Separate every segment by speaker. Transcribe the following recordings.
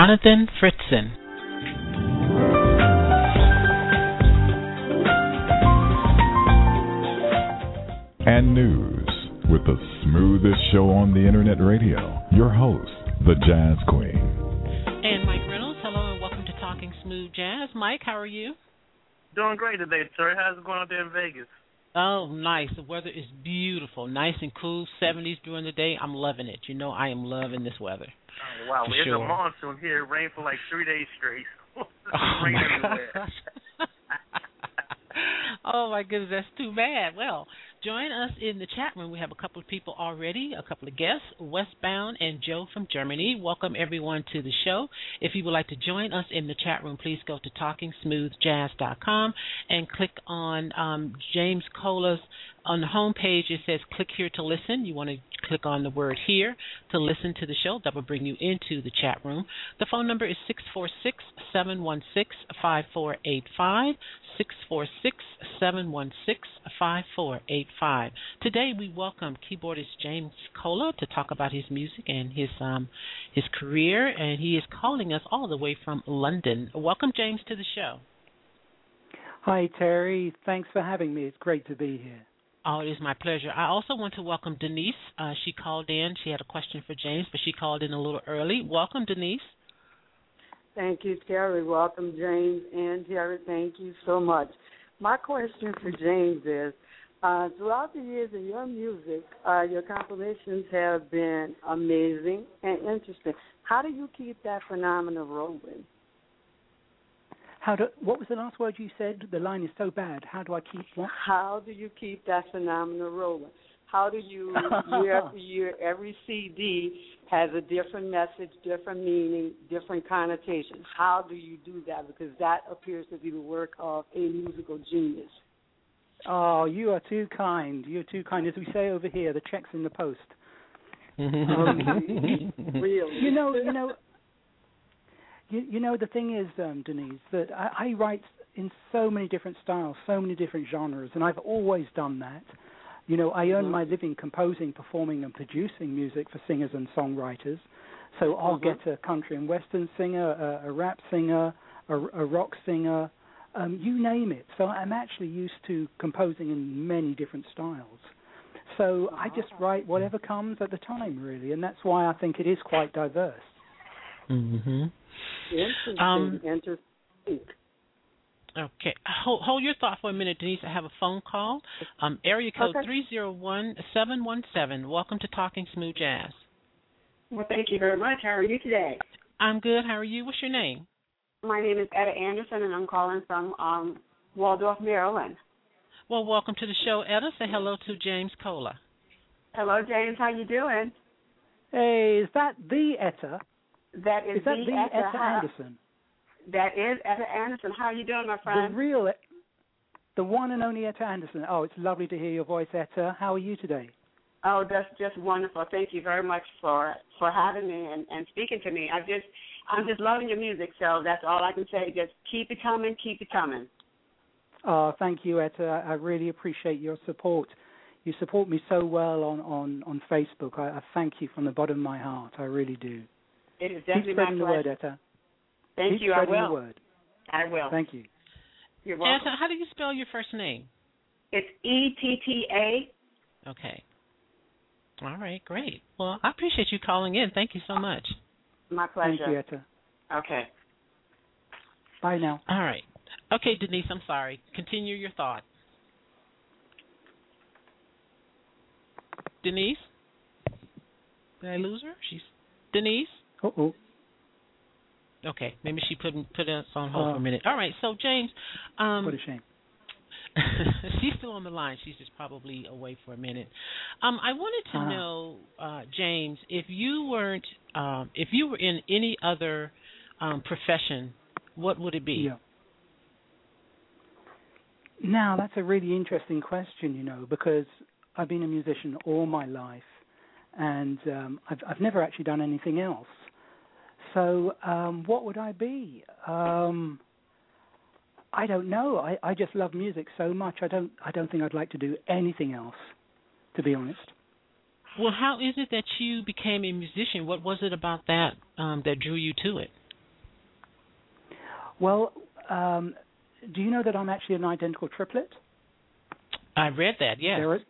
Speaker 1: Jonathan Fritzen.
Speaker 2: and news with the smoothest show on the internet radio. Your host, the Jazz Queen.
Speaker 1: And Mike Reynolds. Hello and welcome to Talking Smooth Jazz. Mike, how are you?
Speaker 3: Doing great today, sir. How's it going out there in Vegas?
Speaker 1: Oh, nice. The weather is beautiful. Nice and cool. 70s during the day. I'm loving it. You know, I am loving this weather.
Speaker 3: Oh, wow. It's
Speaker 1: sure.
Speaker 3: a monsoon here. It rained for like three days straight.
Speaker 1: Oh
Speaker 3: Rain
Speaker 1: my
Speaker 3: everywhere.
Speaker 1: oh my goodness, that's too bad. Well, join us in the chat room. We have a couple of people already, a couple of guests, Westbound and Joe from Germany. Welcome everyone to the show. If you would like to join us in the chat room, please go to talkingsmoothjazz.com and click on um, James Colah's on the home page it says click here to listen. You want to click on the word here to listen to the show. That will bring you into the chat room. The phone number is 646-716-5485. 646-716-5485. Today we welcome keyboardist James Colah to talk about his music and his um his career and he is calling us all the way from London. Welcome James to the show.
Speaker 4: Hi, Terry. Thanks for having me. It's great to be here.
Speaker 1: Oh, it is my pleasure. I also want to welcome Denise. Uh, she called in. She had a question for James, but she called in a little early. Welcome, Denise.
Speaker 5: Thank you, Terry. Welcome, James and Terry. Thank you so much. My question for James is uh, throughout the years of your music, uh, your compilations have been amazing and interesting. How do you keep that phenomenon rolling?
Speaker 4: How do, what was the last word you said? The line is so bad. How do I keep what?
Speaker 5: How do you keep that phenomenon rolling? How do you, year after year, every CD has a different message, different meaning, different connotations. How do you do that? Because that appears to be the work of a musical genius.
Speaker 4: Oh, you are too kind. You're too kind. As we say over here, the check's in the post.
Speaker 5: Really?
Speaker 4: You know, you know, you, you know. The thing is, um, Denise, that I, I write in so many different styles, so many different genres, and I've always done that. You know, I earn
Speaker 5: Mhm.
Speaker 4: my living composing, performing, and producing music for singers and songwriters. So I'll
Speaker 5: Mhm.
Speaker 4: get a country and western singer, a, a rap singer, a, a rock singer, um, you name it. So I'm actually used to composing in many different styles. So I just write whatever comes at the time, really, and that's why I think it is quite diverse.
Speaker 1: Mm-hmm.
Speaker 5: Interesting.
Speaker 1: Um,
Speaker 5: Interesting.
Speaker 1: Okay. Hold, hold your thought for a minute, Denise. I have a phone call. Um, area code three zero one seven one seven. Welcome to Talking Smooth Jazz.
Speaker 6: Well, thank you very much. How are you today?
Speaker 1: I'm good. How are you? What's your name?
Speaker 6: My name is Etta Anderson, and I'm calling from um, Waldorf, Maryland.
Speaker 1: Well, welcome to the show, Etta. Say hello to James Colah.
Speaker 6: Hello, James. How you doing?
Speaker 4: Hey, is that the Etta?
Speaker 6: That is,
Speaker 4: Is that
Speaker 6: the Etta.
Speaker 4: Etta Anderson?
Speaker 6: That is Etta Anderson. How are you doing, my friend?
Speaker 4: The real, the one and only Etta Anderson. Oh, it's lovely to hear your voice, Etta. How are you today?
Speaker 6: oh, that's just wonderful. Thank you very much for for having me and, and speaking to me. I just I'm just loving your music, so that's all I can say. Just keep it coming, keep it coming.
Speaker 4: Oh, thank you, Etta. I really appreciate your support. You support me so well on, on, on Facebook. I, I thank you from the bottom of my heart. I really do.
Speaker 6: It is
Speaker 4: Keep
Speaker 6: definitely my
Speaker 4: spreading the word. Etta.
Speaker 6: Thank
Speaker 4: Keep
Speaker 6: you. I
Speaker 4: spreading the
Speaker 6: will.
Speaker 4: word.
Speaker 6: I will.
Speaker 4: Thank you.
Speaker 6: You're welcome.
Speaker 1: Etta, how do you spell your first name?
Speaker 6: It's E T T A.
Speaker 1: Okay. All right, great. Well, I appreciate you calling in. Thank you so much.
Speaker 6: My pleasure.
Speaker 4: Thank you, Etta.
Speaker 6: Okay.
Speaker 4: Bye now.
Speaker 1: All right. Okay, Denise, I'm sorry. Continue your thought. Denise? Did I lose her? She's Denise?
Speaker 4: Uh oh.
Speaker 1: Okay, maybe she put put us on hold for
Speaker 4: Oh.
Speaker 1: a minute. All right, so James, um,
Speaker 4: What a shame.
Speaker 1: She's still on the line. She's just probably away for a minute. Um, I wanted to
Speaker 4: Uh-huh.
Speaker 1: know, uh, James, if you weren't, um, if you were in any other um, profession, what would it be?
Speaker 4: Yeah. Now that's a really interesting question, you know, because I've been a musician all my life, and um, I've I've never actually done anything else. So um, what would I be? Um, I don't know. I, I just love music so much. I don't I don't think I'd like to do anything else, to be honest.
Speaker 1: Well, how is it that you became a musician? What was it about that um, that drew you to it?
Speaker 4: Well, um, do you know that I'm actually an identical triplet?
Speaker 1: I read that. Yes.
Speaker 4: There are,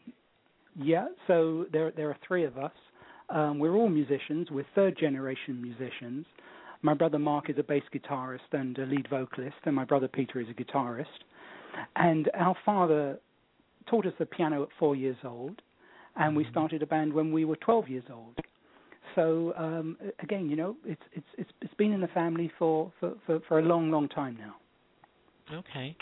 Speaker 4: yeah, so there there are three of us. Um, we're all musicians. We're third generation musicians. My brother Mark is a bass guitarist and a lead vocalist, and my brother Peter is a guitarist. And our father taught us the piano at four years old, and we started a band when we were 12 years old. So um, again, you know, it's it's it's it's been in the family for for for, for a long, long time now.
Speaker 1: Okay.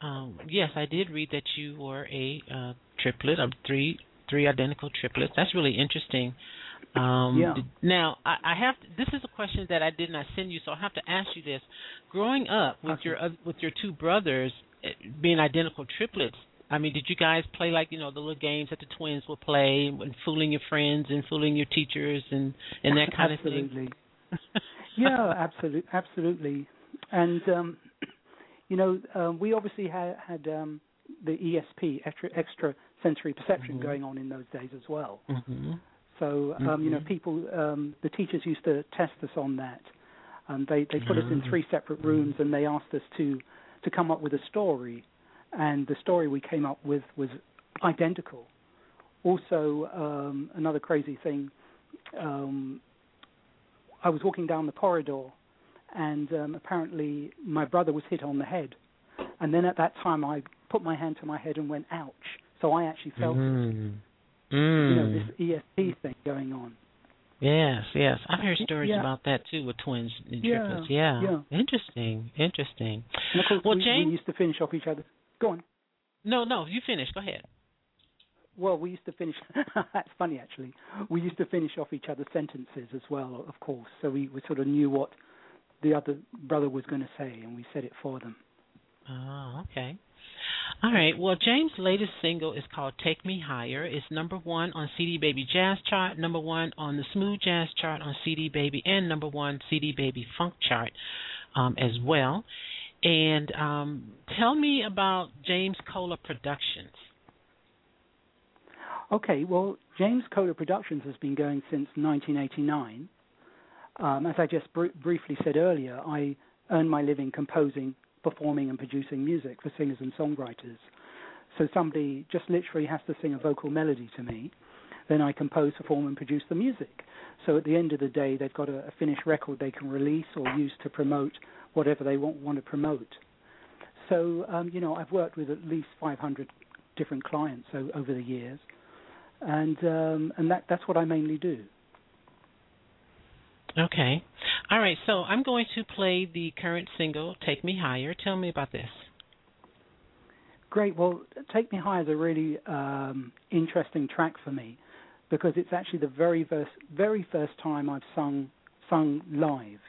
Speaker 1: Um, yes, I did read that you were a uh, triplet of three three identical triplets. That's really interesting. Um,
Speaker 4: Yeah.
Speaker 1: Now, I, I have this is a question that I did not send you, so I have to ask you this. Growing up with
Speaker 4: Okay.
Speaker 1: your oth- with your two brothers eh, being identical triplets, I mean, did you guys play like you know the little games that the twins would play, and fooling your friends and fooling your teachers and and that kind of thing?
Speaker 4: absolutely. yeah, absolutely, absolutely. And um, you know, um, we obviously had, had um, the ESP, extra, extra sensory perception,
Speaker 1: Mhm.
Speaker 4: going on in those days as well.
Speaker 1: hmm
Speaker 4: So um, you know,
Speaker 1: Mhm.
Speaker 4: people, um, the teachers used to test us on that. Um, they they put us in
Speaker 1: Ah.
Speaker 4: three separate rooms, and they asked us to to come up with a story, and the story we came up with was identical. Also, um, another crazy thing. Um, I was walking down the corridor, and um, apparently my brother was hit on the head. And then at that time, I put my hand to my head and went, "Ouch!" So I actually felt it.
Speaker 1: Mm.
Speaker 4: You know,
Speaker 1: Mm.
Speaker 4: this ESP thing going on.
Speaker 1: Yes, yes. I've heard stories
Speaker 4: Yeah.
Speaker 1: about that too with twins and
Speaker 4: Yeah,
Speaker 1: triplets. Yeah.
Speaker 4: yeah.
Speaker 1: Interesting. Interesting.
Speaker 4: Of course,
Speaker 1: Well,
Speaker 4: we,
Speaker 1: James-
Speaker 4: we used to finish off each other. Go on.
Speaker 1: No, no, you finish. Go ahead.
Speaker 4: Well, we used to finish. that's funny, actually. We used to finish off each other's sentences as well, of course. So we, we sort of knew what the other brother was going to say, and we said it for them.
Speaker 1: Oh, okay. All right. Well, James' latest single is called "Take Me Higher." It's number one on CD Baby Jazz Chart, number one on the Smooth Jazz Chart on CD Baby, and number one CD Baby Funk Chart um, as well. And um, tell me about James Colah Productions.
Speaker 4: Okay, well, James Colah Productions has been going since 1989. Um, as I just br- briefly said earlier, I earn my living composing, performing, and producing music for singers and songwriters. So somebody just literally has to sing a vocal melody to me, then I compose, perform, and produce the music. So at the end of the day, they've got a, a finished record they can release or use to promote whatever they want, want to promote. So um, you know, I've worked with at least 500 different clients o- over the years, and um, and that that's what I mainly do.
Speaker 1: Okay. All right. So I'm going to play the current single, "Take Me Higher." Tell me about this.
Speaker 4: Great. Well, Take Me Higher is a really um, interesting track for me because it's actually the very first very first time I've sung sung live.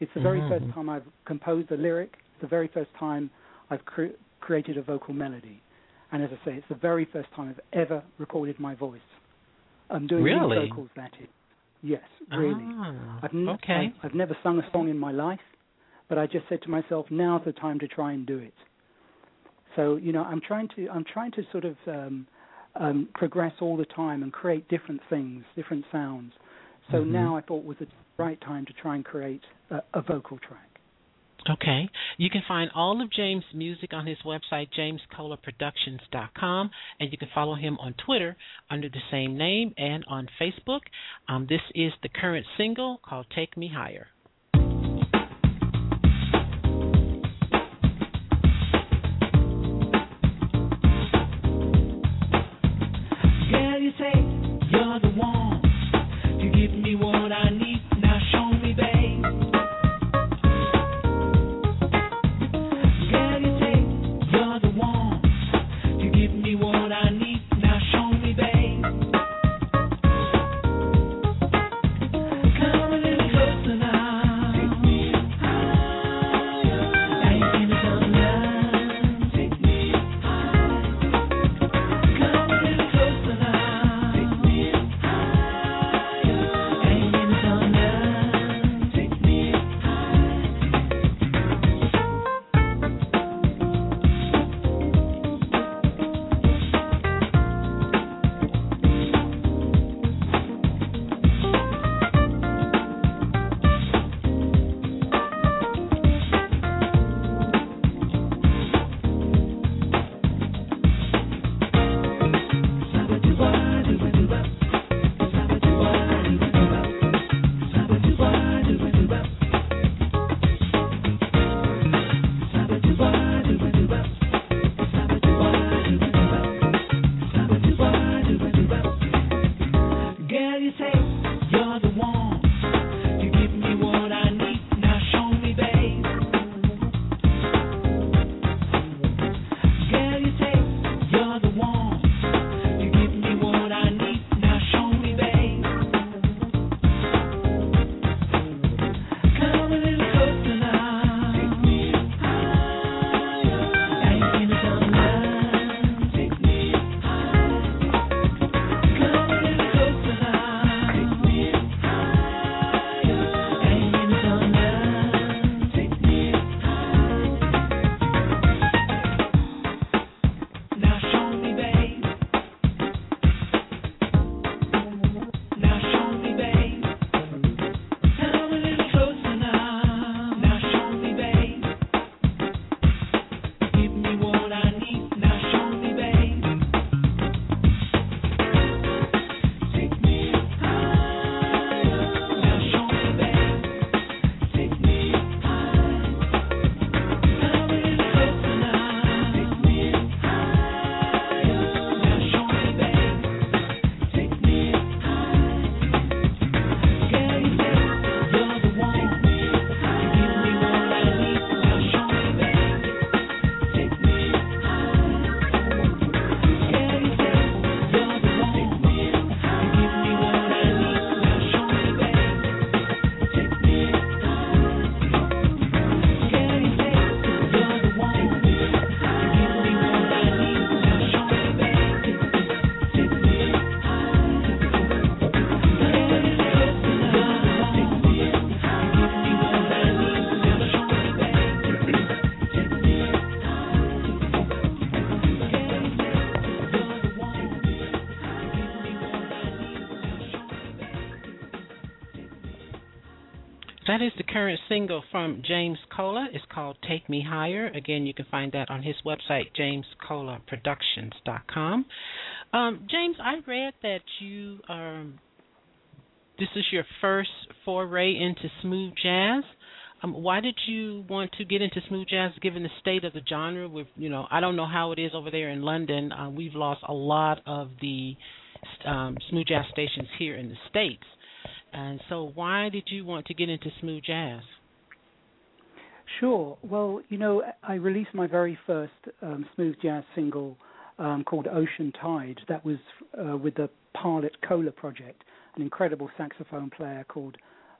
Speaker 4: It's the very
Speaker 1: Mhm.
Speaker 4: first time I've composed a lyric. It's the very first time I've cre- created a vocal melody. And as I say, it's the very first time I've ever recorded my voice. I'm doing
Speaker 1: Really?
Speaker 4: vocals. That is. Yes, really.
Speaker 1: Ah,
Speaker 4: I've n-
Speaker 1: okay.
Speaker 4: I've, I've never sung a song in my life, but I just said to myself, now's the time to try and do it. So you know, I'm trying to I'm trying to sort of um, um, progress all the time and create different things, different sounds. So
Speaker 1: Mhm.
Speaker 4: now I thought was the right time to try and create a, a vocal track.
Speaker 1: Okay. You can find all of James' music on his website, jamescolaproductions.com, and you can follow him on Twitter under the same name and on Facebook. Um, this is the current single called Take Me Higher. Current single from James Colah. It's called Take Me Higher. Again, you can find that on his website, jamescolaproductions.com. Um, James, I read that you um, this is your first foray into smooth jazz. Um, why did you want to get into smooth jazz, given the state of the genre? With you know, I don't know how it is over there in London. Uh, we've lost a lot of the um, smooth jazz stations here in the states, and so why did you want to get into smooth jazz?
Speaker 4: Sure. Well, you know, I released my very first um, smooth jazz single um, called Ocean Tide. That was uh, with the Parlett Colah project, an incredible saxophone player called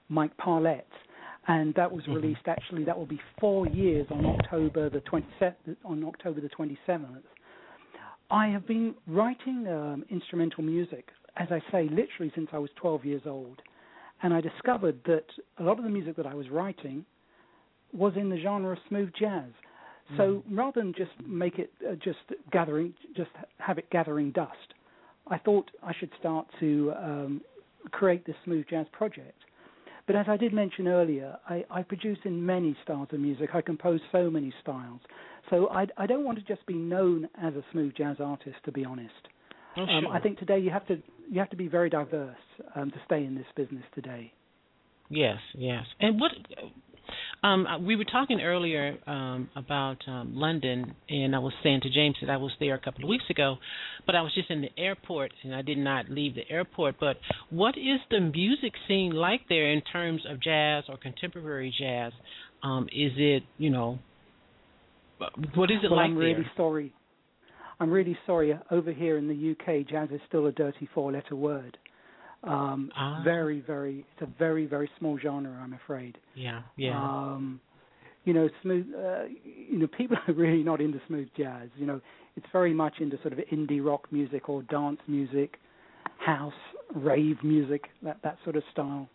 Speaker 4: Mike Parlett. And that was
Speaker 1: Mhm.
Speaker 4: released. Actually, that will be four years on October the 27th. On October the 27th. I have been writing um, instrumental music, as I say, literally since I was 12 years old. And I discovered that a lot of the music that I was writing was in the genre of smooth jazz. So rather than just make it uh, just gathering, just have it gathering dust, I thought I should start to um, create this smooth jazz project. But as I did mention earlier, I, I produce in many styles of music. I compose so many styles. So I, I don't want to just be known as a smooth jazz artist, to be honest.
Speaker 1: Oh,
Speaker 4: Um. I think today you have to you have to be very diverse um, to stay in this business today.
Speaker 1: Yes, yes. And what um we were talking earlier um about um London and I was saying to James that I was there a couple of weeks ago, but I was just in the airport and I did not leave the airport, but what is the music scene like there in terms of jazz or contemporary jazz? Um is it, you know, what is it
Speaker 4: well,
Speaker 1: like
Speaker 4: I'm really
Speaker 1: there?
Speaker 4: sorry. I'm really sorry. Over here in the UK, jazz is still a dirty four-letter word. Um,
Speaker 1: Ah.
Speaker 4: Very, very. It's a very, very small genre. I'm afraid.
Speaker 1: Yeah, yeah.
Speaker 4: Um, you know, smooth. Uh, you know, people are really not into smooth jazz. You know, it's very much into sort of indie rock music or dance music, house, rave music, that that sort of style.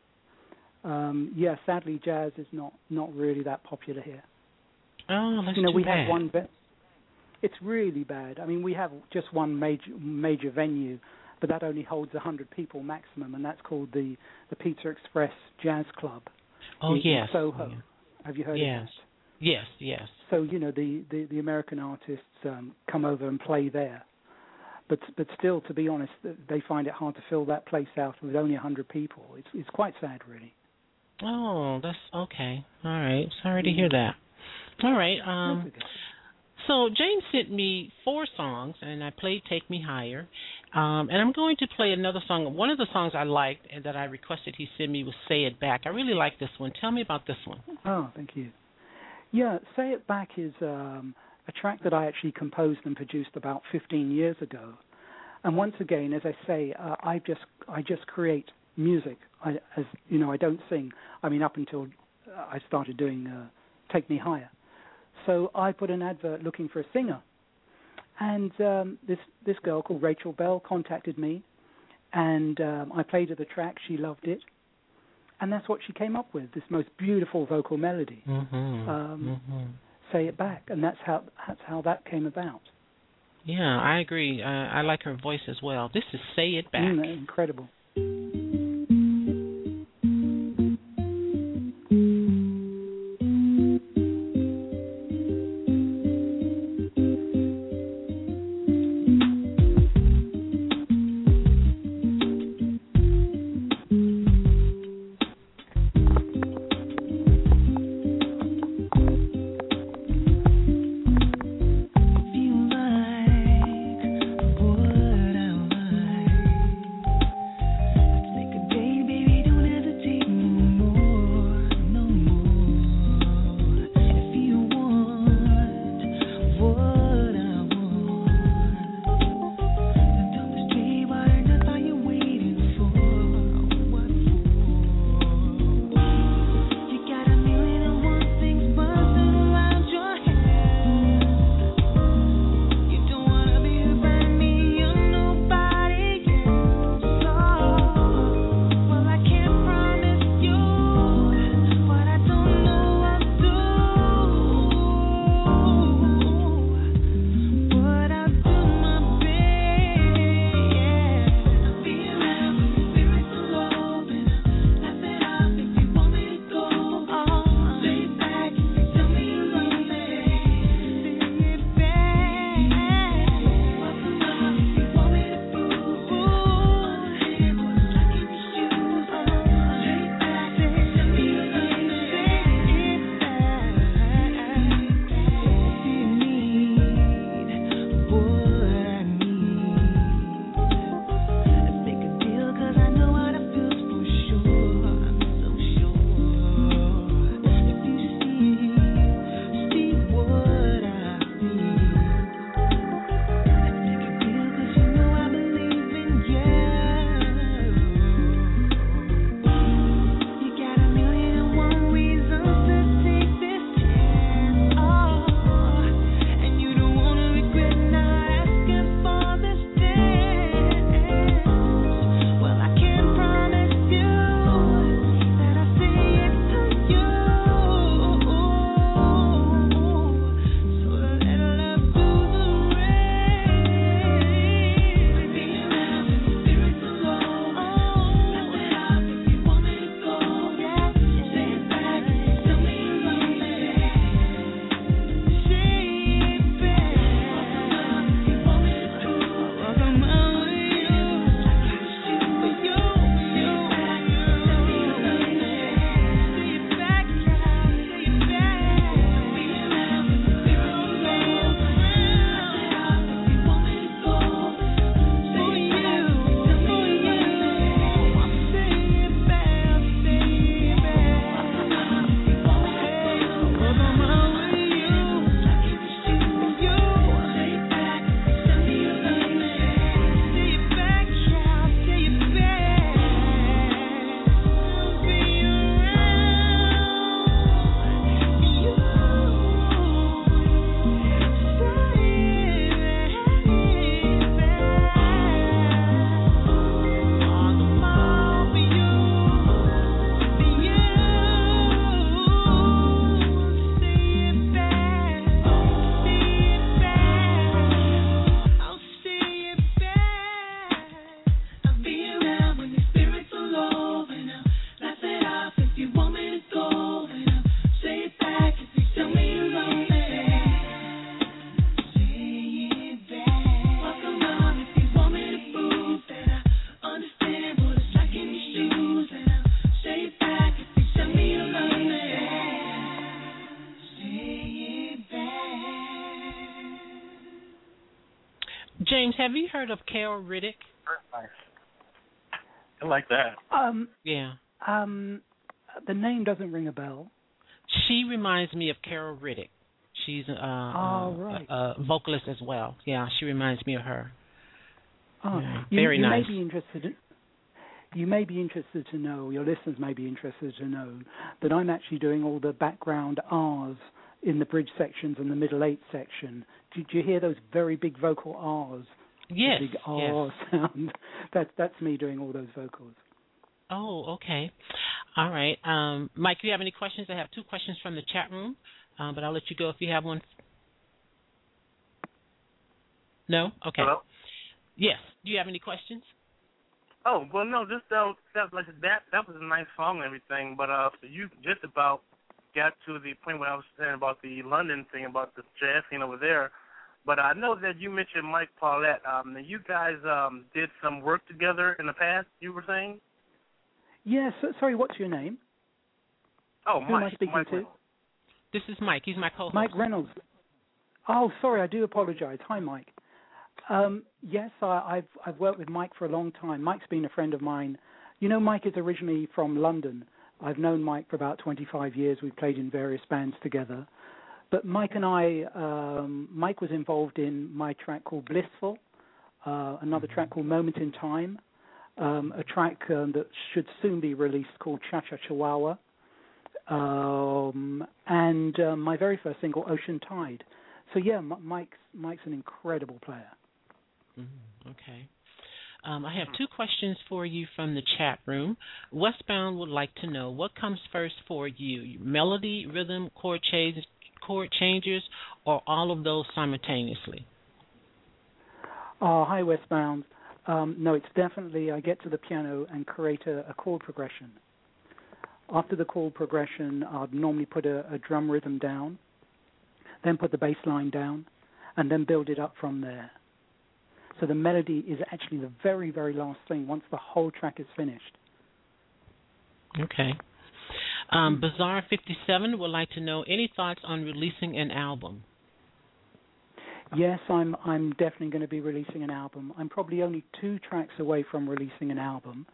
Speaker 4: Um, yeah, sadly, jazz is not not really that popular here.
Speaker 1: oh, that's
Speaker 4: you know,
Speaker 1: too
Speaker 4: we
Speaker 1: bad.
Speaker 4: have one. Ve- it's really bad. I mean, we have just one major major venue, but that only holds a hundred people maximum, and that's called the the Pizza Express Jazz Club.
Speaker 1: Oh,
Speaker 4: in,
Speaker 1: yes.
Speaker 4: Soho.
Speaker 1: Yeah.
Speaker 4: Have you heard
Speaker 1: Yes.
Speaker 4: of that?
Speaker 1: Yes, yes.
Speaker 4: So you know the the, the American artists um, come over and play there, but but still, to be honest, they find it hard to fill that place out with only a hundred people. It's it's quite sad, really.
Speaker 1: Oh, that's okay. All right. Sorry to hear that. All right. Um. So James sent me four songs, and I played "Take Me Higher," um, and I'm going to play another song. One of the songs I liked and that I requested he send me was "Say It Back." I really like this one. Tell me about this one.
Speaker 4: Oh, thank you. Yeah, Say It Back is um, a track that I actually composed and produced about 15 years ago. And once again, as I say, uh, I just I just create music. I, as you know, I don't sing. I mean, up until uh, I started doing uh, Take Me Higher. So I put an advert looking for a singer, and um, this this girl called Rachel Bell contacted me, and um, I played her the track. She loved it, and that's what she came up with. This most beautiful vocal melody
Speaker 1: Mm-hmm.
Speaker 4: Um,
Speaker 1: mm-hmm.
Speaker 4: say it back, and that's how that's how that came about.
Speaker 1: Yeah, I agree. Uh, I like her voice as well. This is "Say It Back."
Speaker 4: Mm, incredible.
Speaker 1: Have you heard of Carol Riddick?
Speaker 3: Nice. I like that.
Speaker 4: Um,
Speaker 1: Yeah.
Speaker 4: um, the name doesn't ring a bell.
Speaker 1: She reminds me of Carol Riddick. She's uh,
Speaker 4: Oh,
Speaker 1: uh,
Speaker 4: right.
Speaker 1: a, a vocalist as well. Yeah, she reminds me of her.
Speaker 4: Oh,
Speaker 1: Yeah,
Speaker 4: you,
Speaker 1: very
Speaker 4: you
Speaker 1: nice.
Speaker 4: may be interested. In, you may be interested to know. Your listeners may be interested to know that I'm actually doing all the background R's in the bridge sections and the middle eight section. Did you hear those very big vocal R's?
Speaker 1: Yes.
Speaker 4: The big
Speaker 1: yes.
Speaker 4: Sound. That's that's me doing all those vocals.
Speaker 1: Oh, okay. All right. Um, Mike, do you have any questions? I have two questions from the chat room, um, but I'll let you go if you have one. No? Okay.
Speaker 3: Hello.
Speaker 1: Yes. Do you have any questions?
Speaker 3: Oh well, no, just that that like that that was a nice song and everything, but uh, so you just about got to the point where I was saying about the London thing about the jazz scene over there. But I know that you mentioned Mike Parlett. Um, you guys um did some work together in the past. You were saying?
Speaker 4: Yes. so, sorry. What's your name?
Speaker 3: Oh,
Speaker 4: Who am I
Speaker 3: Mike.
Speaker 4: speaking
Speaker 3: Mike
Speaker 4: to?
Speaker 1: This is Mike. He's my co-host.
Speaker 4: Mike Reynolds. Oh, sorry, I do apologize. Hi, Mike. Um, yes, I, I've I've worked with Mike for a long time. Mike's been a friend of mine. You know, Mike is originally from London. I've known Mike for about 25 years. We've played in various bands together. But Mike and I, um, Mike was involved in my track called Blissful, uh, another track called Moment in Time, um, a track um, that should soon be released called Cha Cha Chihuahua, um, and um, my very first single, Ocean Tide. So yeah, M- Mike's Mike's an incredible player.
Speaker 1: Mhm, Okay. Um, I have two questions for you from the chat room. Westbound would like to know what comes first for you: melody, rhythm, chord change, chord changes, or all of those simultaneously.
Speaker 4: Oh, hi, Westbound. Um, no, it's definitely I get to the piano and create a, a chord progression. After the chord progression, I'd normally put a, a drum rhythm down, then put the bass line down, and then build it up from there. So the melody is actually the very, very last thing once the whole track is finished.
Speaker 1: Okay. Um, Bizarre fifty seven would like to know any thoughts on releasing an album.
Speaker 4: Yes, I'm I'm definitely going to be releasing an album. I'm probably only two tracks away from releasing an album,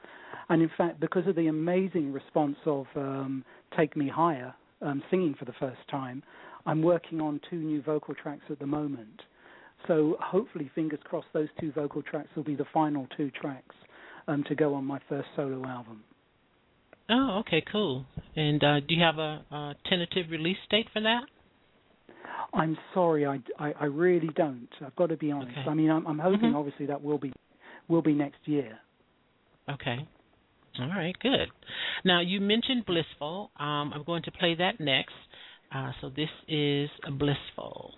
Speaker 4: and in fact, because of the amazing response of um, "Take Me Higher," um, singing for the first time, I'm working on two new vocal tracks at the moment. So hopefully, fingers crossed, those two vocal tracks will be the final two tracks um, to go on my first solo album.
Speaker 1: Oh, okay, cool. And uh, do you have a, a tentative release date for that?
Speaker 4: I'm sorry, I, I, I really don't. I've got to be honest.
Speaker 1: Okay.
Speaker 4: I mean, I'm, I'm hoping
Speaker 1: Mhm.
Speaker 4: obviously that will be will be next year.
Speaker 1: Okay. All right, good. Now you mentioned blissful. Um, I'm going to play that next. Uh, so this is blissful.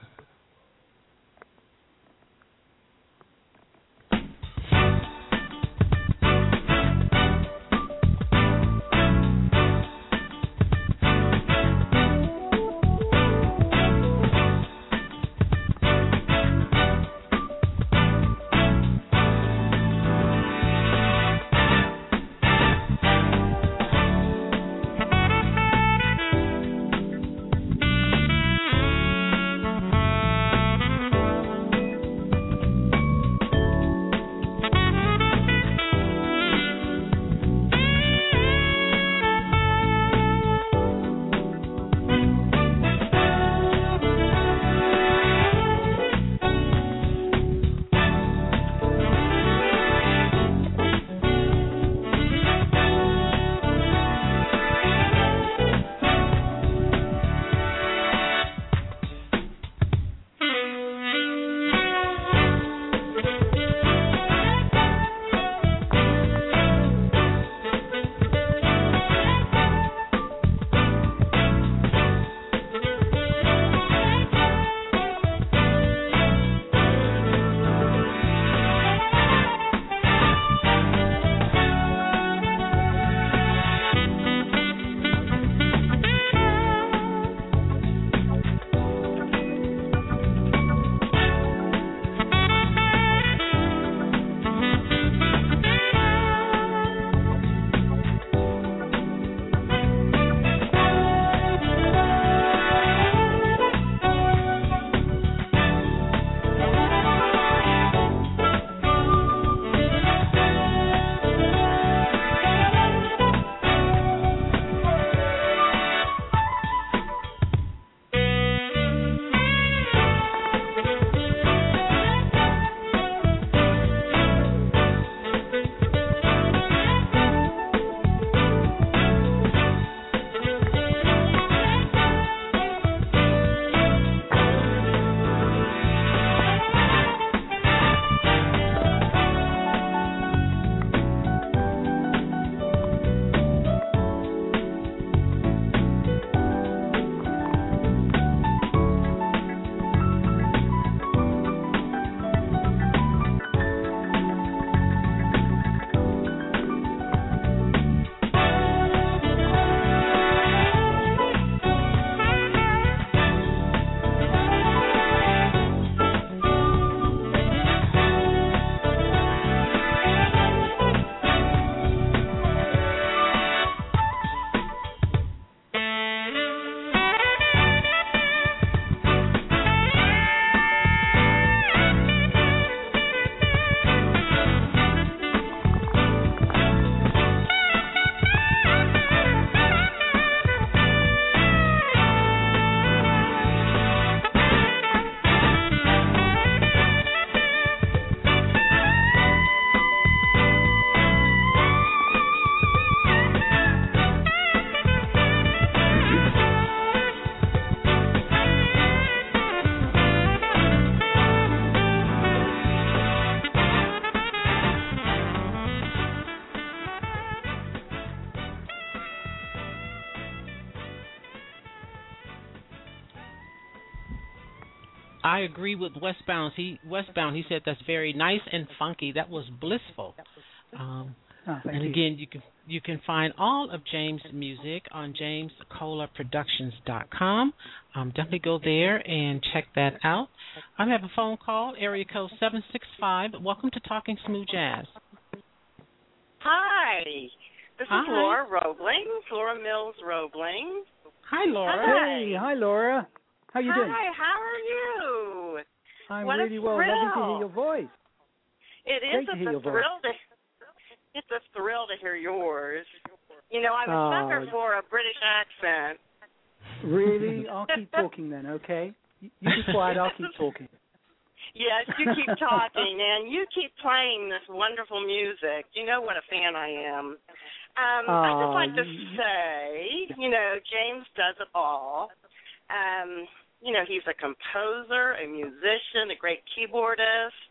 Speaker 1: Agree with Westbound. He Westbound. He said that's very nice and funky. That was blissful. Um,
Speaker 4: Oh,
Speaker 1: and
Speaker 4: you.
Speaker 1: again, you can you can find all of James' music on jamescolaproductions.com. Um, definitely go there and check that out. I have a phone call, area code seven six five. Welcome to Talking Smooth Jazz.
Speaker 7: Hi, this
Speaker 1: Hi.
Speaker 7: is Laura Roebling, Laura Mills Roebling.
Speaker 1: Hi, Laura.
Speaker 4: Hey, hi Laura. How you
Speaker 7: Hi,
Speaker 4: doing?
Speaker 7: how are you?
Speaker 4: I'm
Speaker 7: what a
Speaker 4: really well. Lovely to hear your voice.
Speaker 7: It
Speaker 4: Great
Speaker 7: is
Speaker 4: to
Speaker 7: a
Speaker 4: your voice.
Speaker 7: to. It's a thrill to hear yours. You know, I'm a
Speaker 4: Oh.
Speaker 7: sucker for a British accent.
Speaker 4: Really? I'll keep talking then, okay? You you be quiet. I'll keep talking.
Speaker 7: Yes, you keep talking and you keep playing this wonderful music. You know what a fan I am. Um, I
Speaker 4: Oh,
Speaker 7: just like to say, you know, James does it all. Um, you know, he's a composer, a musician, a great keyboardist.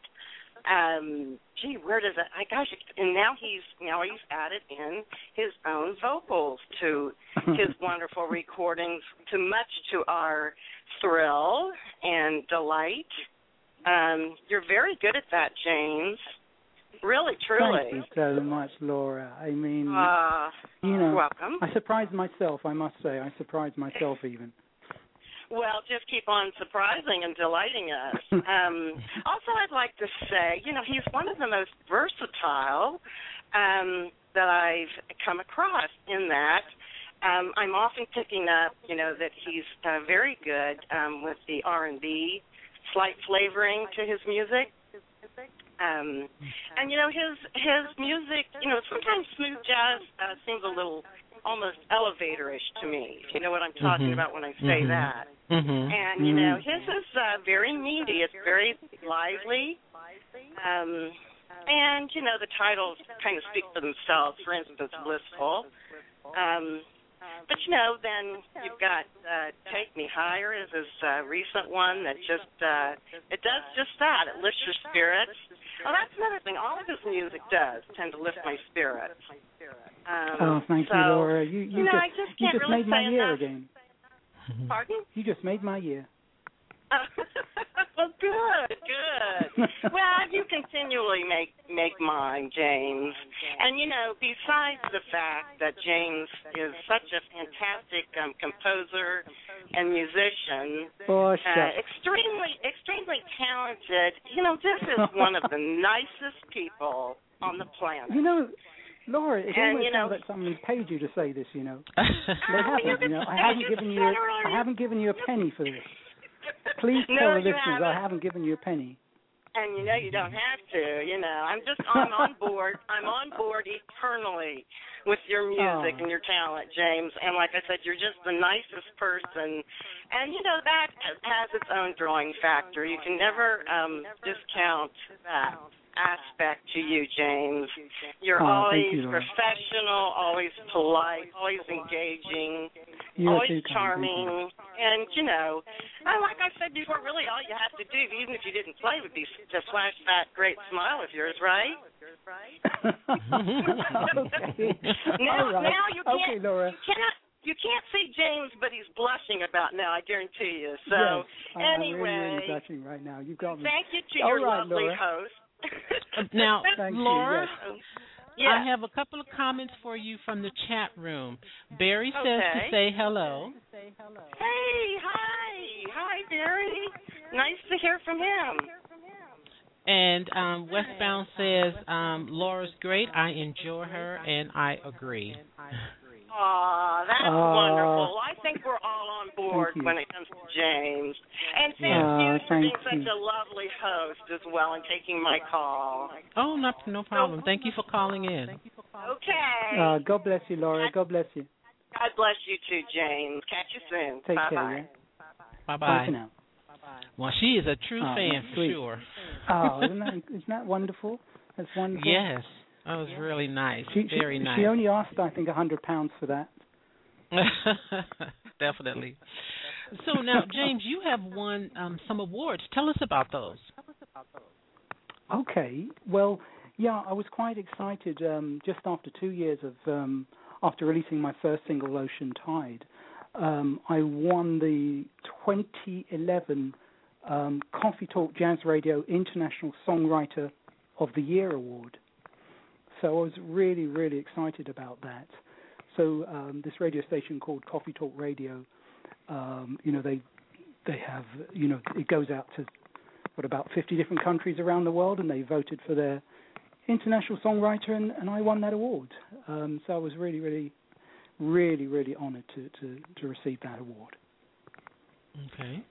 Speaker 7: Um, gee, where does it? I gosh, and now he's now he's added in his own vocals to his wonderful recordings, to much to our thrill and delight. Um, you're very good at that, James. Really, truly.
Speaker 4: Thank you so much, Laura. I mean,
Speaker 7: Uh,
Speaker 4: you know,
Speaker 7: welcome.
Speaker 4: I surprised myself. I must say, I surprised myself even.
Speaker 7: Well, just keep on surprising and delighting us. Um, also, I'd like to say, you know, he's one of the most versatile um, that I've come across. In that, um, I'm often picking up, you know, that he's uh, very good um, with the R&B, slight flavoring to his music. Um, and you know his his music, you know, sometimes smooth jazz uh, seems a little almost elevatorish to me. If you know what I'm talking
Speaker 1: Mhm.
Speaker 7: about when I say
Speaker 1: Mhm.
Speaker 7: that.
Speaker 1: Mm-hmm.
Speaker 7: And you know, his is uh, very meaty. It's very lively. Um, and you know, the titles kind of speak for themselves. For instance, blissful. Um, but you know, then you've got uh, "Take Me Higher" is his uh, recent one that just uh, it does just that. It lifts your spirits. Oh, that's another thing. All of his music does tend to lift my spirit. Um,
Speaker 4: oh, thank
Speaker 7: so,
Speaker 4: you, Laura. You you,
Speaker 7: you know,
Speaker 4: just
Speaker 7: I just
Speaker 4: you
Speaker 7: can't
Speaker 4: just
Speaker 7: really
Speaker 4: made my
Speaker 7: say
Speaker 4: year
Speaker 7: enough.
Speaker 4: again.
Speaker 7: Pardon?
Speaker 4: You just made my year.
Speaker 7: well, good, good. well, you continually make make mine, James. And you know, besides the fact that James is such a fantastic um, composer and musician,
Speaker 4: Oh,
Speaker 7: uh, extremely, extremely talented. You know, this is one of the nicest people on the planet.
Speaker 4: You know, Laura, it
Speaker 7: And,
Speaker 4: almost
Speaker 7: you know-
Speaker 4: sounds like someone paid you to say this. You know, they haven't. You know, I haven't given you. A, I haven't given you a penny for this. Please
Speaker 7: no,
Speaker 4: tell the listeners
Speaker 7: haven't.
Speaker 4: I haven't given you a penny.
Speaker 7: And you know you don't have to. You know, I'm just I'm on board. I'm on board eternally with your music
Speaker 4: Oh.
Speaker 7: and your talent, James. And like I said, you're just the nicest person. And you know that has its own drawing factor. You can never um discount that aspect to you, James. You're
Speaker 4: Oh,
Speaker 7: always
Speaker 4: you,
Speaker 7: professional, always polite, always engaging,
Speaker 4: You are
Speaker 7: always charming. And you know, like I said before, really all you have to do, even if you didn't play, would be to flash that great smile of yours, right?
Speaker 4: you. okay.
Speaker 7: Now,
Speaker 4: All right.
Speaker 7: now you can't,
Speaker 4: okay, Laura.
Speaker 7: you cannot, you can't see James, but he's blushing about now. I guarantee you. So
Speaker 4: yes, I'm- I'm
Speaker 7: anyway,
Speaker 4: really, really blushing right now. You've got me.
Speaker 7: thank you to
Speaker 4: All
Speaker 7: your
Speaker 4: right,
Speaker 7: lovely
Speaker 4: Laura.
Speaker 7: host.
Speaker 1: Now,
Speaker 4: Thank you,
Speaker 1: Laura,
Speaker 4: yes.
Speaker 7: yeah.
Speaker 1: I have a couple of comments for you from the chat room. Barry says to
Speaker 7: Okay.
Speaker 1: say hello.
Speaker 7: Hey, hi, hi, Barry. Nice to hear from him.
Speaker 1: And um, Westbound says um, Laura's great. I enjoy her, and I agree.
Speaker 7: Aw, that's
Speaker 4: Aw.
Speaker 7: wonderful. I think we're all on board when it comes to James. And thank
Speaker 4: Aw,
Speaker 7: you for being
Speaker 4: thank
Speaker 7: such a lovely host as well and taking my call.
Speaker 1: Oh, no, no problem. Thank you for calling in.
Speaker 7: Okay.
Speaker 4: Uh, God bless you, Laura. God bless you.
Speaker 7: God bless you too, James. Catch you soon.
Speaker 4: Take
Speaker 7: Bye
Speaker 4: care.
Speaker 7: bye.
Speaker 4: Yeah?
Speaker 1: Bye
Speaker 4: Bye
Speaker 1: bye.
Speaker 4: for now.
Speaker 1: Well, she is a true
Speaker 4: Oh,
Speaker 1: fan
Speaker 4: that's
Speaker 1: for sure.
Speaker 4: Oh, isn't that isn't that wonderful? That's wonderful.
Speaker 1: Yes, that was really nice.
Speaker 4: She, she,
Speaker 1: Very nice.
Speaker 4: She only asked, I think, a hundred pounds for that.
Speaker 1: Definitely. So now, James, you have won um, some awards. Tell us about those.
Speaker 4: Okay. Well, yeah, I was quite excited um, just after two years of um, after releasing my first single, Ocean Tide. Um, I won the 2011 um, Coffee Talk Jazz Radio International Songwriter of the Year award. So I was really, really excited about that. So um, this radio station called Coffee Talk Radio, um, you know, they they have, you know, it goes out to what about 50 different countries around the world, and they voted for their international songwriter, and, and I won that award. Um, so I was really, really, really, really honoured to, to to receive that award.
Speaker 1: Okay.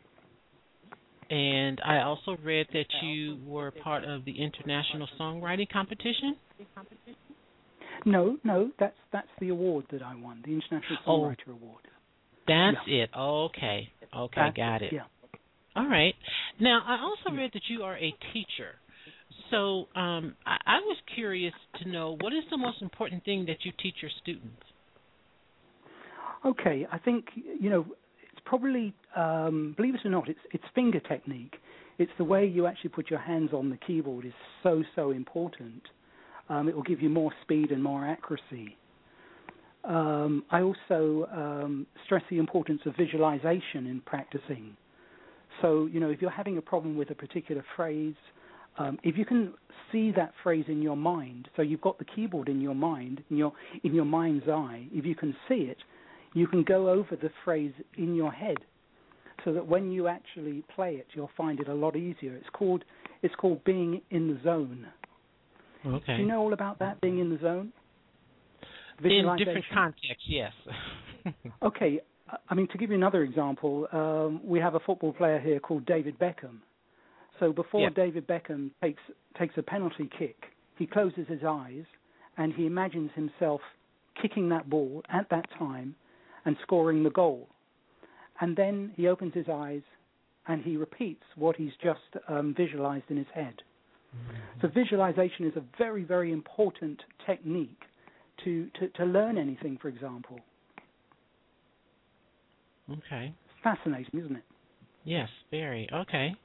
Speaker 1: And I also read that you were part of the international songwriting competition.
Speaker 4: No, no, that's that's the award that I won, the International
Speaker 1: Oh.
Speaker 4: Songwriter Award.
Speaker 1: That's it. Okay. Okay,
Speaker 4: That's
Speaker 1: got it.
Speaker 4: Yeah.
Speaker 1: All right. Now, I also read that you are a teacher. So, um, I, I was curious to know what is the most important thing that you teach your students?
Speaker 4: Okay, I think you know it's probably um, believe it or not, it's it's finger technique. It's the way you actually put your hands on the keyboard is so so important. Um, it will give you more speed and more accuracy. Um, I also um, stress the importance of visualization in practicing. So you know if you're having a problem with a particular phrase, um, if you can see that phrase in your mind, so you've got the keyboard in your mind, in your in your mind's eye. If you can see it, you can go over the phrase in your head so that when you actually play it you'll find it a lot easier it's called it's called being in the zone
Speaker 1: Okay.
Speaker 4: do you know all about that being in the zone
Speaker 1: In different contexts, yes.
Speaker 4: okay i mean to give you another example um, we have a football player here called david beckham so before
Speaker 1: Yeah.
Speaker 4: david beckham takes takes a penalty kick he closes his eyes and he imagines himself kicking that ball at that time and scoring the goal. And then he opens his eyes and he repeats what he's just um, visualized in his head. So visualization is a very, very important technique to, to, to learn anything, for example.
Speaker 1: okay.
Speaker 4: Fascinating, isn't it?
Speaker 1: Yes, very. Okay.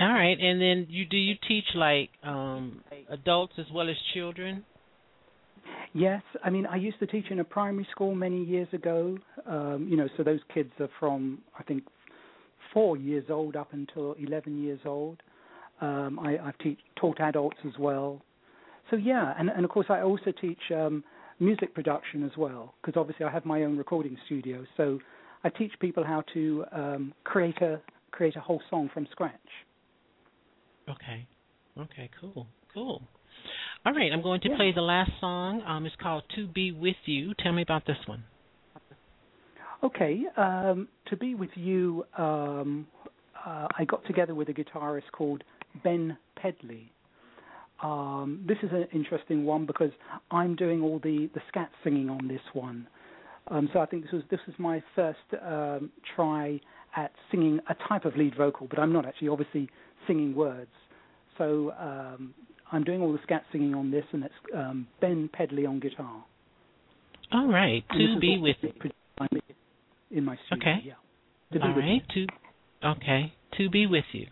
Speaker 1: All right. And then you do you teach like um adults as well as children?
Speaker 4: Yes, I mean I used to teach in a primary school many years ago. Um, you know, so those kids are from I think four years old up until eleven years old. Um, I, I've teach, taught adults as well. So yeah, and, and of course I also teach um, music production as well because obviously I have my own recording studio. So I teach people how to um, create a create a whole song from scratch.
Speaker 1: Okay. Okay, cool. Cool. All right, I'm going to
Speaker 4: Yeah.
Speaker 1: play the last song. Um it's called To Be With You. Tell me about this one.
Speaker 4: Okay, um, to be with you, um, uh, I got together with a guitarist called Ben Pedley. Um, this is an interesting one because I'm doing all the, the scat singing on this one. Um, so I think this was this was my first um, try at singing a type of lead vocal, but I'm not actually obviously singing words. So um, I'm doing all the scat singing on this, and it's um, Ben Pedley on guitar.
Speaker 1: All right. To Be With
Speaker 4: in my studio.
Speaker 1: Okay.
Speaker 4: Yeah. To
Speaker 1: All right. To Okay. To Be With You.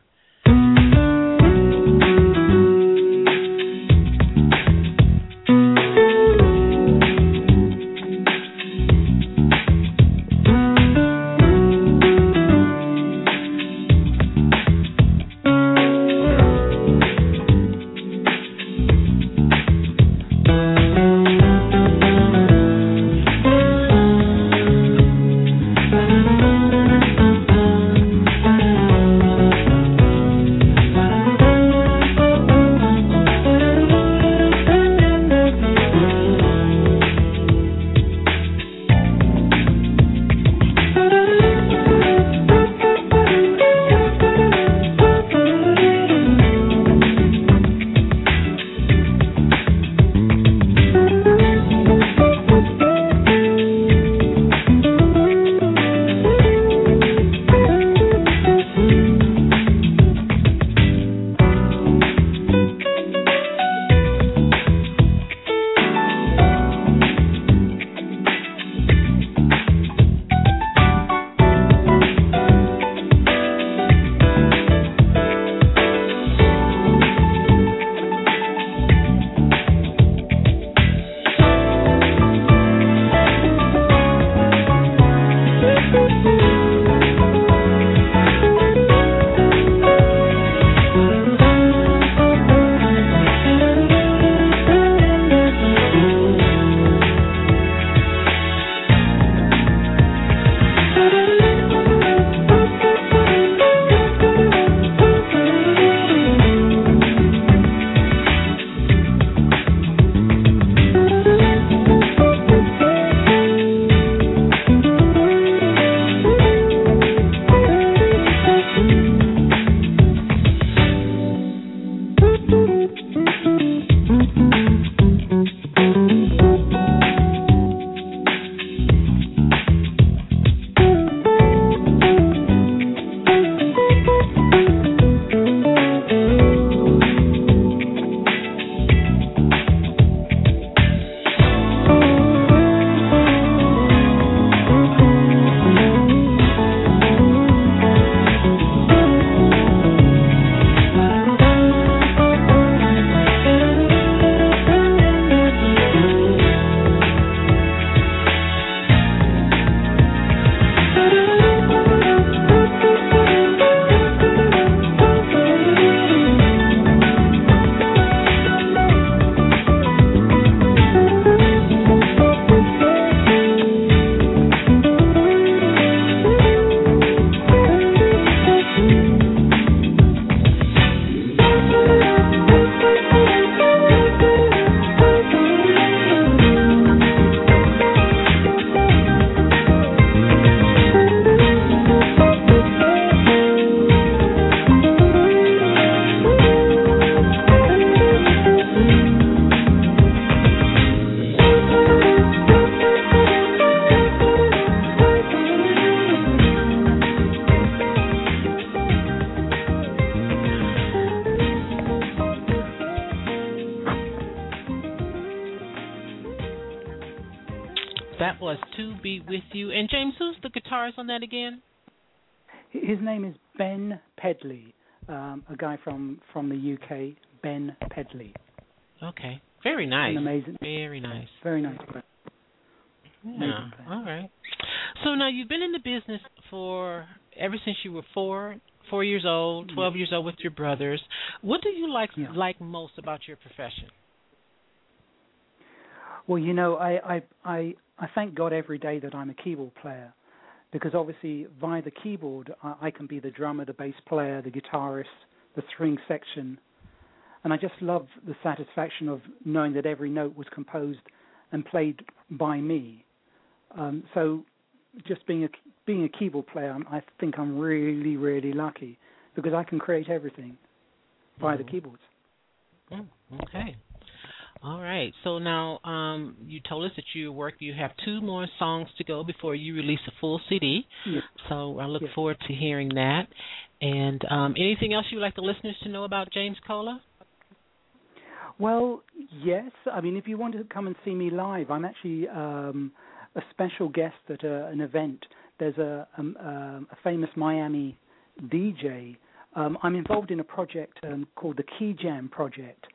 Speaker 1: On that again?
Speaker 4: His name is Ben Pedley, um, a guy from from the UK. Ben Pedley.
Speaker 1: Okay, very nice.
Speaker 4: Amazing,
Speaker 1: very nice,
Speaker 4: very nice.
Speaker 1: Yeah. All right. So now you've been in the business for ever since you were four, four years old, twelve years old with your brothers. What do you like
Speaker 4: Yeah.
Speaker 1: like most about your profession?
Speaker 4: Well, you know, I, I I I thank God every day that I'm a keyboard player, because obviously via the keyboard I, I can be the drummer, the bass player, the guitarist, the string section, and I just love the satisfaction of knowing that every note was composed and played by me. Um, so, just being a being a keyboard player, I'm- think I'm really really lucky because I can create everything via the
Speaker 1: Mhm.
Speaker 4: keyboards.
Speaker 1: Mm, okay. All right. So now um, you told us that you work. You have two more songs to go before you release a full CD.
Speaker 4: Yeah.
Speaker 1: So I look
Speaker 4: Yes.
Speaker 1: forward to hearing that. And um, anything else you'd like the listeners to know about James Colah?
Speaker 4: Well, yes. I mean, if you want to come and see me live, I'm actually um, a special guest at a, an event. There's a, um, um, a famous Miami DJ. Um, I'm involved in a project um, called the Key Jam Project,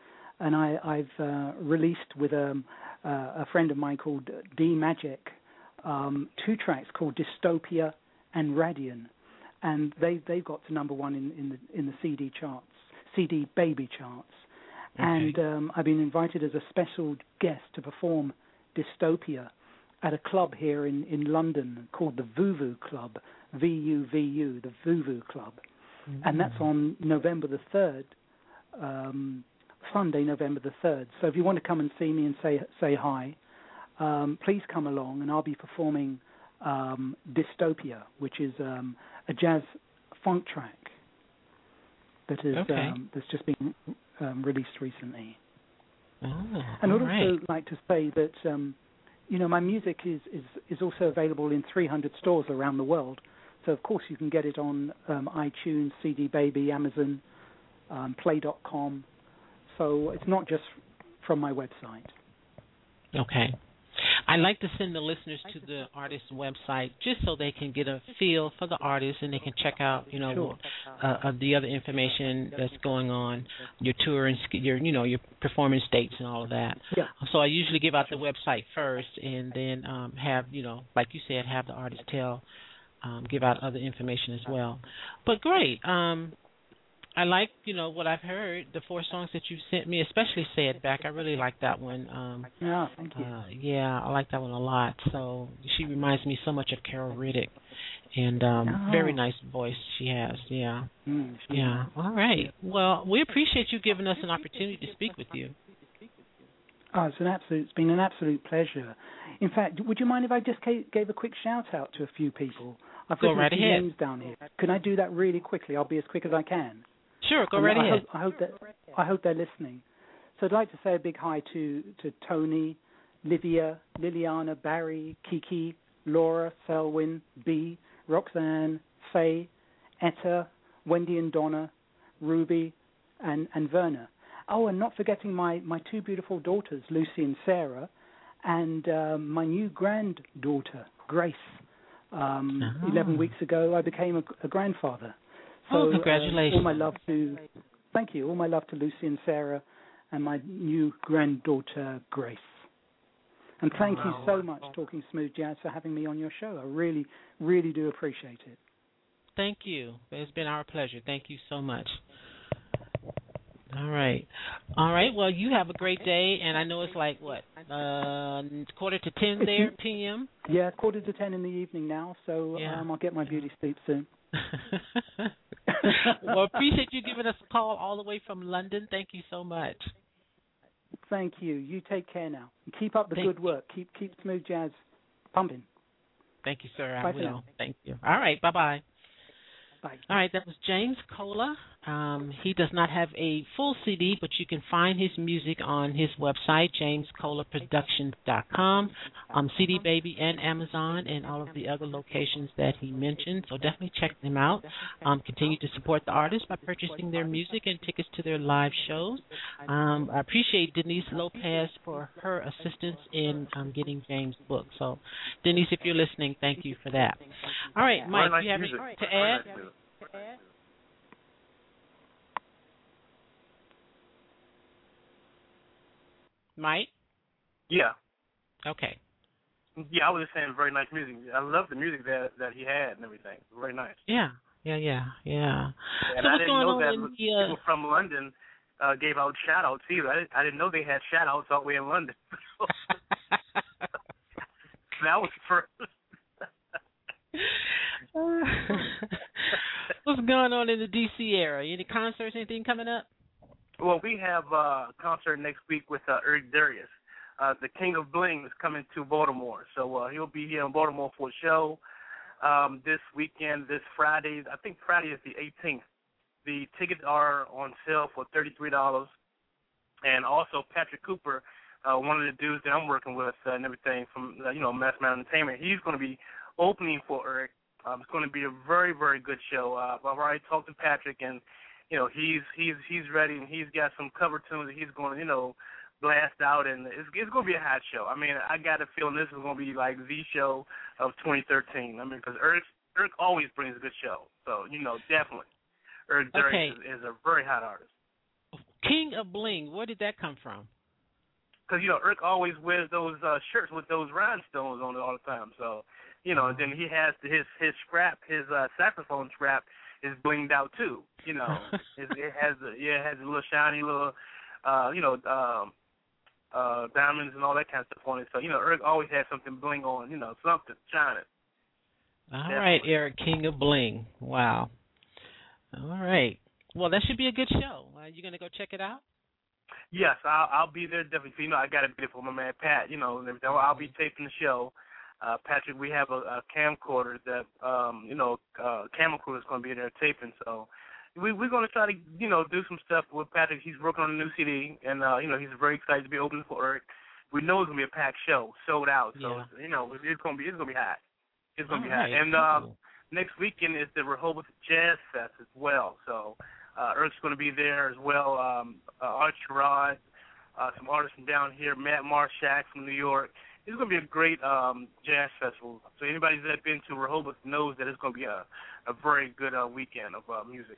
Speaker 4: and I, I've uh, released with um, uh, a friend of mine called D Magic um, two tracks called Dystopia and Radian, and they they've got to number one in, in the in the CD charts, CD baby charts. And um, I've been invited as a special guest to perform Dystopia at a club here in, in London called the Vuvu Club, V U V U, the Vuvu Club, and that's on November the third, um, Sunday, November the third. So if you want to come and see me and say say hi, um, please come along, and I'll be performing um, Dystopia, which is um, a jazz funk track that is
Speaker 1: Okay.
Speaker 4: um, that's just been um, released recently.
Speaker 1: Oh,
Speaker 4: And I'd also like to say that um, you know my music is, is is also available in 300 stores around the world. So of course you can get it on um, iTunes, CD Baby, Amazon, um, Play.com. So it's not just from my website.
Speaker 1: Okay. I like to send the listeners to the artist's website just so they can get a feel for the artist and they can check out, you know,
Speaker 4: Sure.
Speaker 1: uh, uh, the other information that's going on, your tour and your, you know, your performance dates and all of that.
Speaker 4: Yeah.
Speaker 1: So I usually give out the website first, and then um, have, you know, like you said, have the artist tell, um, give out other information as well. But great. Um, I like, you know, what I've heard. The four songs that you sent me, especially "Say It Back." I really like that one. Um,
Speaker 4: Yeah, thank you.
Speaker 1: uh, yeah, I like that one a lot. So she reminds me so much of Carol Riddick, and um,
Speaker 4: Oh.
Speaker 1: very nice voice she has. Yeah,
Speaker 4: Mm,
Speaker 1: yeah. All right. Well, we appreciate you giving us an opportunity to speak with you.
Speaker 4: Oh, it's an absolute. It's been an absolute pleasure. In fact, would you mind if I just gave a quick shout out to a few people? I've
Speaker 1: Go
Speaker 4: written
Speaker 1: right
Speaker 4: a few
Speaker 1: ahead.
Speaker 4: names down here. Can I do that really quickly? I'll be as quick as I can.
Speaker 1: Sure, go right
Speaker 4: I
Speaker 1: ahead.
Speaker 4: Hope, I hope that I hope they're listening. So I'd like to say a big hi to to Tony, Livia, Liliana, Barry, Kiki, Laura, Selwyn, B, Roxanne, Faye, Etta, Wendy and Donna, Ruby, and and Verna. Oh, and not forgetting my my two beautiful daughters, Lucy and Sarah, and um, my new granddaughter, Grace. Um,
Speaker 1: Ah.
Speaker 4: Eleven weeks ago, I became a, a grandfather. So,
Speaker 1: Oh,
Speaker 4: uh,
Speaker 1: congratulations.
Speaker 4: all my love to, thank you. All my love to Lucy and Sarah, and my new granddaughter Grace. And thank you so much, Talking Smooth Jazz, for having me on your show. I really, really do appreciate it.
Speaker 1: Thank you. It's been our pleasure. Thank you so much. All right. All right. Well, you have a great day, and I know it's like what uh, quarter to ten there p.m.
Speaker 4: Yeah, quarter to ten in the evening now, so
Speaker 1: Yeah.
Speaker 4: um, I'll get my beauty sleep soon.
Speaker 1: well, appreciate you giving us a call all the way from London. Thank you so much.
Speaker 4: Thank you. You take care now. Keep up the
Speaker 1: Thank
Speaker 4: good work. Keep keep smooth jazz pumping.
Speaker 1: Thank you, sir. I
Speaker 4: Bye
Speaker 1: will. Thank you. All right. Bye bye.
Speaker 4: Bye.
Speaker 1: All right. That was James Colah Um, he does not have a full CD, but you can find his music on his website, jamescolaproductions.com, um, CD Baby, and Amazon, and all of the other locations that he mentioned. So definitely check them out. Um, continue to support the artists by purchasing their music and tickets to their live shows. Um, I appreciate Denise Lopez for her assistance in um, getting James' book. So, Denise, if you're listening, thank you for that. All right, Mike, do you have anything to
Speaker 3: Very
Speaker 1: add?
Speaker 3: nice music.
Speaker 1: Mike?
Speaker 3: Yeah.
Speaker 1: Okay.
Speaker 3: Yeah, I was just saying very nice music. I love the music that that he had and everything. Very nice.
Speaker 1: Yeah. Yeah, yeah, yeah.
Speaker 3: And
Speaker 1: so
Speaker 3: I
Speaker 1: what's
Speaker 3: didn't
Speaker 1: going
Speaker 3: know that
Speaker 1: the uh,
Speaker 3: people from London uh gave out shout outs either. I didn't, I didn't know they had shout outs all the way in London. that was first.
Speaker 1: What's going on in the DC area? Any concerts, anything coming up?
Speaker 3: Well, we have uh, a concert next week with uh, Eric Darius. Uh, the King of Bling is coming to Baltimore, so uh, he'll be here in Baltimore for a show um, this weekend, this Friday. I think Friday is the 18th. The tickets are on sale for $33, and also Patrick Cooper, uh, one of the dudes that I'm working with uh, and everything from uh, you know Mastermind Entertainment. He's going to be opening for Eric. Um, it's going to be a very very good show. Uh, I've already talked to Patrick and you know he's he's he's ready and he's got some cover tunes that he's going to you know blast out and it's it's going to be a hot show. I mean I got a feeling this is going to be like the show of 2013. I mean because Eric Eric always brings a good show, so you know definitely Eric
Speaker 1: Okay.
Speaker 3: Is, is a very hot artist.
Speaker 1: King of Bling. Where did that come from?
Speaker 3: Because you know Eric always wears those uh shirts with those rhinestones on it all the time. So you know, and then he has his his scrap, his uh saxophone scrap is blinged out too. You know, it, it has a yeah, it has a little shiny little, uh, you know, um, uh, diamonds and all that kind of stuff on it. So you know, Eric always has something bling on. You know, something shining.
Speaker 1: All
Speaker 3: Definitely.
Speaker 1: right, Eric King of Bling. Wow. All right. Well, that should be a good show. Are you going to go check it out?
Speaker 3: Yes, I'll I'll be there definitely. You know, I got to be there for my man Pat. You know, and everything. I'll be taping the show. Uh, Patrick, we have a, a camcorder that um, you know, uh, camcorder is going to be there taping. So we we're going to try to you know do some stuff with Patrick. He's working on a new CD, and uh, you know he's very excited to be opening for Eric. We know it's going to be a packed show, sold out. So
Speaker 1: Yeah.
Speaker 3: you know it's going to be it's going to be hot. It's going to be
Speaker 1: All
Speaker 3: hot.
Speaker 1: right,
Speaker 3: And uh,
Speaker 1: cool.
Speaker 3: next weekend is the Rehoboth Jazz Fest as well. So uh, Eric's going to be there as well. Um, uh, Art Sherrod, uh, some artists from down here, Matt Marshak from New York. It's going to be a great um, jazz festival. So anybody that's been to Rehoboth knows that it's going to be a, a very good uh, weekend of uh, music.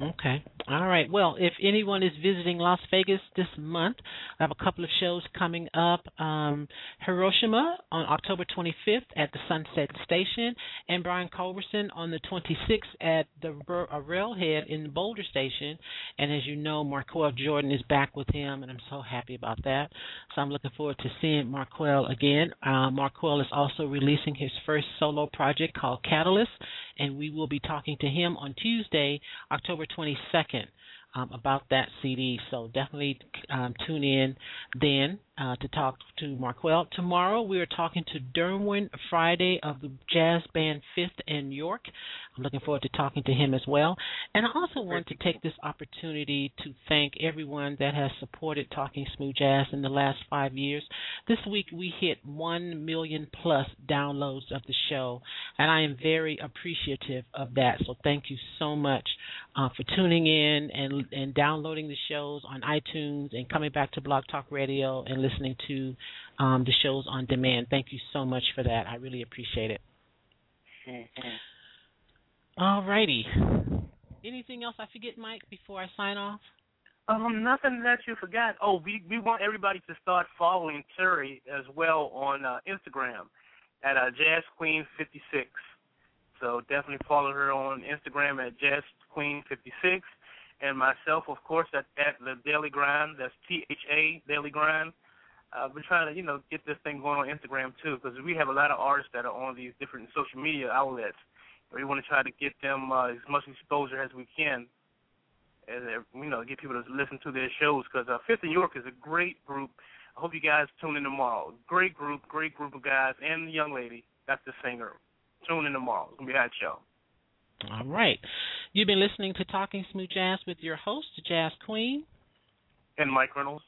Speaker 1: Okay. All right. Well, if anyone is visiting Las Vegas this month, I have a couple of shows coming up. Um, Hiroshima on October 25th at the Sunset Station, and Brian Culbertson on the 26th at the Railhead in the Boulder Station. And as you know, Marqueal Jordan is back with him, and I'm so happy about that. So I'm looking forward to seeing Marqueal again. Uh, Marqueal is also releasing his first solo project called Catalyst, and we will be talking to him on Tuesday, October 22nd. Um, about that CD, so definitely um, tune in then uh, to talk to Marqueal. Tomorrow we are talking to Derwin Friday of the jazz band Fifth and York. I'm looking forward to talking to him as well. And I also want to take this opportunity to thank everyone that has supported Talking Smooth Jazz in the last five years. This week we hit 1 million plus downloads of the show, and I am very appreciative of that. So thank you so much uh, for tuning in and and downloading the shows on iTunes and coming back to Blog Talk Radio and listening to um, the shows on demand. Thank you so much for that. I really appreciate it. All righty. Anything else I forget, Mike, before I sign off?
Speaker 3: Um, nothing that you forgot. Oh, we we want everybody to start following Terry as well on uh, Instagram at uh, Jazz Queen 56. So definitely follow her on Instagram at Jazz Queen 56, and myself, of course, at, at the Daily Grind. That's T H A Daily Grind. Uh, we're trying to you know get this thing going on Instagram too, because we have a lot of artists that are on these different social media outlets. We want to try to get them uh, as much exposure as we can and uh, you know get people to listen to their shows because uh, Fifth and York is a great group. I hope you guys tune in tomorrow. Great group, great group of guys, and the young lady that's the singer. Tune in tomorrow. It's gonna be a hot show.
Speaker 1: All right. You've been listening to Talking Smooth Jazz with your host, Jazz Queen.
Speaker 3: And Mike Reynolds.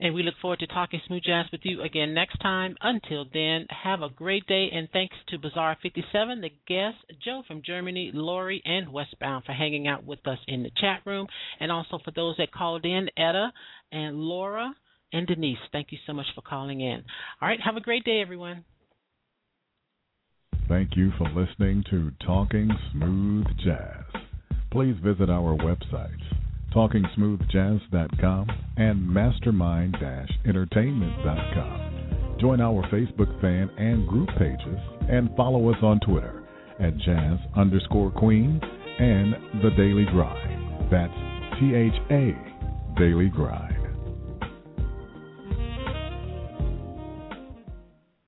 Speaker 1: And we look forward to talking smooth jazz with you again next time. Until then, have a great day. And thanks to Bazaar 57, the guests, Joe from Germany, Lori, and Westbound for hanging out with us in the chat room. And also for those that called in, Etta and Laura and Denise. Thank you so much for calling in. All right. Have a great day, everyone.
Speaker 2: Thank you for listening to Talking Smooth Jazz. Please visit our websites TalkingSmoothJazz.com and Mastermind-Entertainment.com. Join our Facebook fan and group pages and follow us on Twitter at Jazz underscore Queen and The Daily Grind. That's T H A Daily Grind.